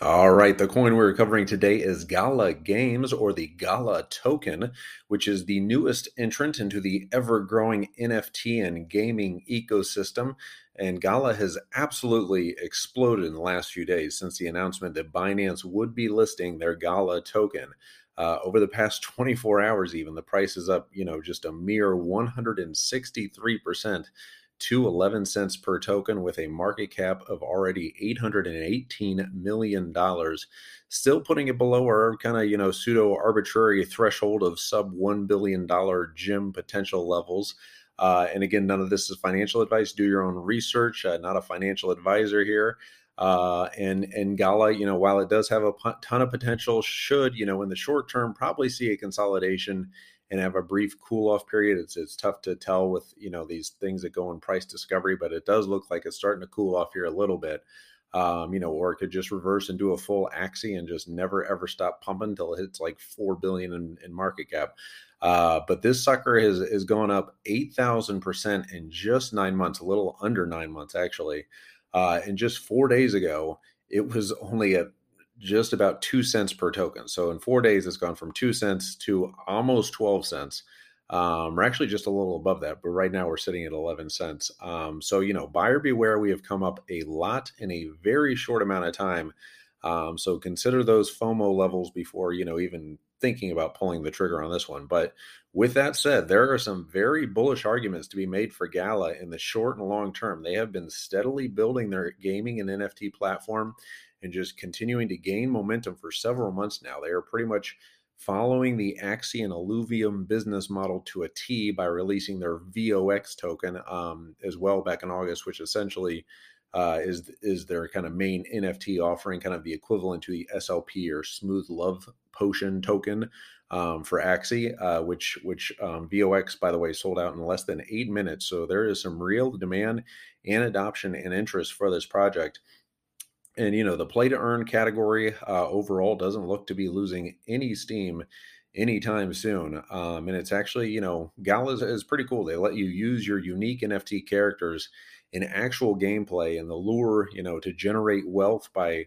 All right, the coin we're covering today is Gala Games or the Gala token, which is the newest entrant into the ever growing NFT and gaming ecosystem. And Gala has absolutely exploded in the last few days since the announcement that Binance would be listing their Gala token. Uh, over the past 24 hours, even the price is up, you know, just a mere 163% to 11 cents per token with a market cap of already $818 million, still putting it below our kind of, you know, pseudo arbitrary threshold of sub $1 billion gym potential levels. Uh, and again, none of this is financial advice. Do your own research. Uh, not a financial advisor here. Uh, and and Gala, you know, while it does have a ton of potential, should you know in the short term probably see a consolidation and have a brief cool off period. It's it's tough to tell with you know these things that go in price discovery, but it does look like it's starting to cool off here a little bit. Um, you know, or it could just reverse and do a full axie and just never ever stop pumping until it hits like four billion in, in market cap. Uh, but this sucker has is going up eight thousand percent in just nine months, a little under nine months actually. Uh, and just four days ago, it was only at just about two cents per token. So in four days, it's gone from two cents to almost 12 cents. Um, we're actually just a little above that, but right now we're sitting at 11 cents. Um, so, you know, buyer beware, we have come up a lot in a very short amount of time. Um, so consider those FOMO levels before, you know, even thinking about pulling the trigger on this one. But with that said, there are some very bullish arguments to be made for Gala in the short and long term. They have been steadily building their gaming and NFT platform and just continuing to gain momentum for several months now. They are pretty much following the Axie and Illuvium business model to a T by releasing their VOX token um, as well back in August, which essentially uh, is is their kind of main NFT offering, kind of the equivalent to the SLP or Smooth Love Potion token um, for Axie, uh, which which um, VOX by the way sold out in less than eight minutes. So there is some real demand and adoption and interest for this project and you know the play to earn category uh, overall doesn't look to be losing any steam anytime soon um, and it's actually you know gal is, is pretty cool. They let you use your unique nft characters in actual gameplay and the lure you know to generate wealth by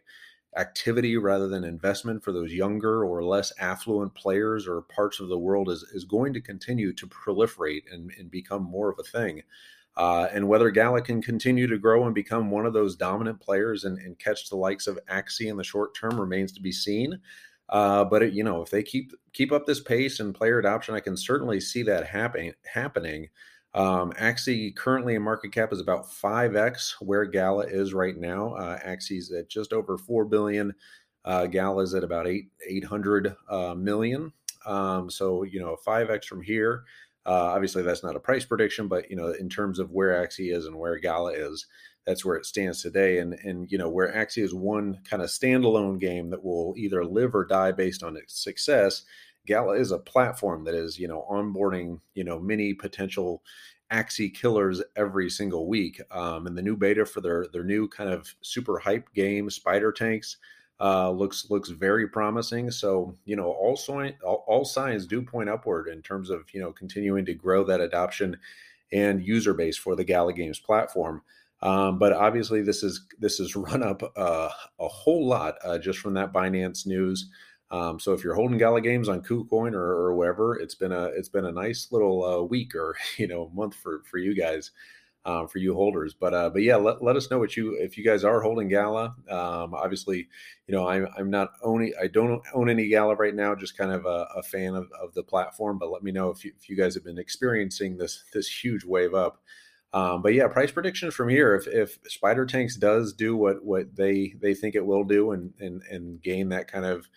activity rather than investment for those younger or less affluent players or parts of the world is, is going to continue to proliferate and, and become more of a thing uh, and whether Gala can continue to grow and become one of those dominant players and, and catch the likes of Axie in the short term remains to be seen. Uh, but it, you know, if they keep keep up this pace and player adoption, I can certainly see that happening. Happening. Um, Axie currently in market cap is about five x where Gala is right now. Uh, Axie's at just over four billion. Uh, Gala is at about eight eight hundred uh, million. Um, so you know, five x from here. Uh, obviously, that's not a price prediction, but you know, in terms of where Axie is and where Gala is, that's where it stands today. And and you know, where Axie is one kind of standalone game that will either live or die based on its success. Gala is a platform that is you know onboarding you know many potential Axie killers every single week. Um, and the new beta for their their new kind of super hype game, Spider Tanks uh, looks looks very promising. So you know, all, all, all signs do point upward in terms of you know continuing to grow that adoption and user base for the Gala Games platform. Um, but obviously, this is this is run up uh, a whole lot uh, just from that Binance news. Um, so if you're holding Gala Games on KuCoin or, or wherever, it's been a it's been a nice little uh, week or you know month for for you guys um, for you holders. But uh, but yeah, let, let us know what you if you guys are holding Gala. Um, obviously, you know I'm I'm not owning I don't own any Gala right now. Just kind of a, a fan of, of the platform. But let me know if you, if you guys have been experiencing this this huge wave up. Um, but yeah, price predictions from here. If, if Spider Tanks does do what what they they think it will do and and and gain that kind of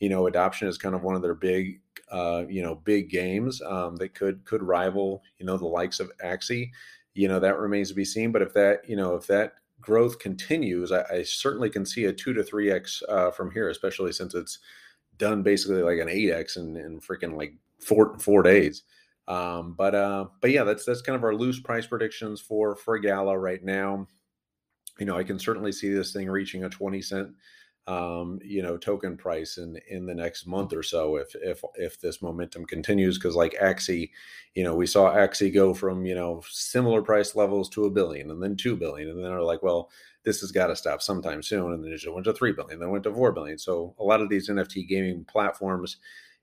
you know adoption is kind of one of their big uh, you know big games um, that could could rival you know the likes of Axie you know that remains to be seen. But if that you know if that growth continues, I, I, certainly can see a two to three x uh, from here, especially since it's done basically like an eight x in, in freaking like four four days. Um, but uh, but yeah, that's that's kind of our loose price predictions for for Gala right now. You know, I can certainly see this thing reaching a twenty cent um, you know, token price in in the next month or so if if if this momentum continues. Because like Axie, you know, we saw Axie go from you know similar price levels to a billion, and then two billion, and then they're like, well, this has got to stop sometime soon, and then it went to three billion, then went to four billion. So a lot of these NFT gaming platforms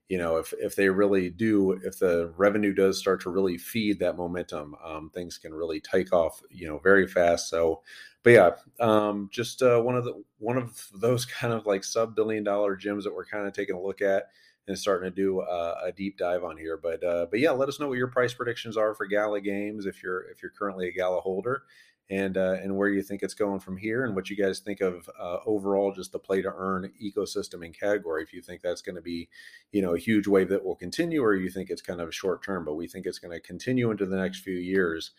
you know if if they really do if the revenue does start to really feed that momentum um, things can really take off you know very fast. So but yeah um, just uh, one of the one of those kind of like sub billion dollar gyms that we're kind of taking a look at and starting to do uh, a deep dive on here. But uh, but yeah let us know what your price predictions are for gala games if you're if you're currently a gala holder and uh, and where you think it's going from here, and what you guys think of uh, overall just the play to earn ecosystem and category. If you think that's going to be, you know, a huge wave that will continue, or you think it's kind of short term, but we think it's going to continue into the next few years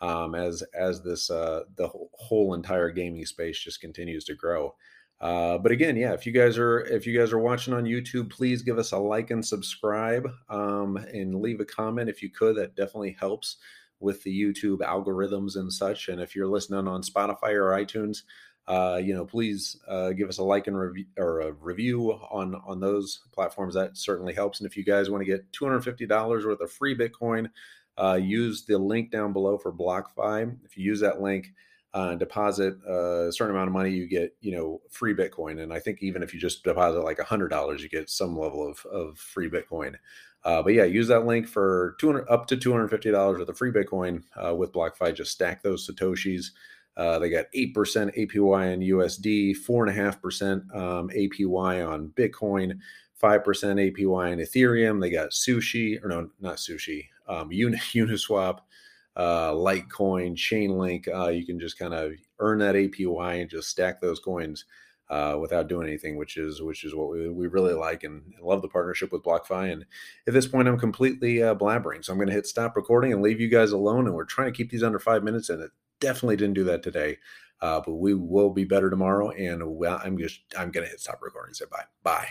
um, as as this uh, the whole entire gaming space just continues to grow. Uh, but again, yeah, if you guys are if you guys are watching on YouTube, please give us a like and subscribe, um, and leave a comment if you could. That definitely helps with the YouTube algorithms and such. And if you're listening on Spotify or iTunes, uh, you know, please uh, give us a like and review or a review on on those platforms. That certainly helps. And if you guys want to get two hundred fifty dollars worth of free Bitcoin, uh, use the link down below for BlockFi. If you use that link. Uh, deposit a certain amount of money, you get you know free Bitcoin, and I think even if you just deposit like a hundred dollars, you get some level of of free Bitcoin. Uh, but yeah, use that link for 200 up to $250 worth of free Bitcoin uh, with BlockFi. Just stack those Satoshis. Uh, they got 8% APY on USD, 4.5% um, APY on Bitcoin, 5% APY on Ethereum. They got Sushi, or no, not Sushi, um, Uniswap, uh, Litecoin, Chainlink. Uh, you can just kind of earn that APY and just stack those coins uh, without doing anything, which is which is what we, we really like and, love the partnership with BlockFi. And at this point, I'm completely uh, blabbering, so I'm going to hit stop recording and leave you guys alone. And we're trying to keep these under five minutes, and it definitely didn't do that today. Uh, but we will be better tomorrow, and I'm just I'm going to hit stop recording. and Say bye, bye.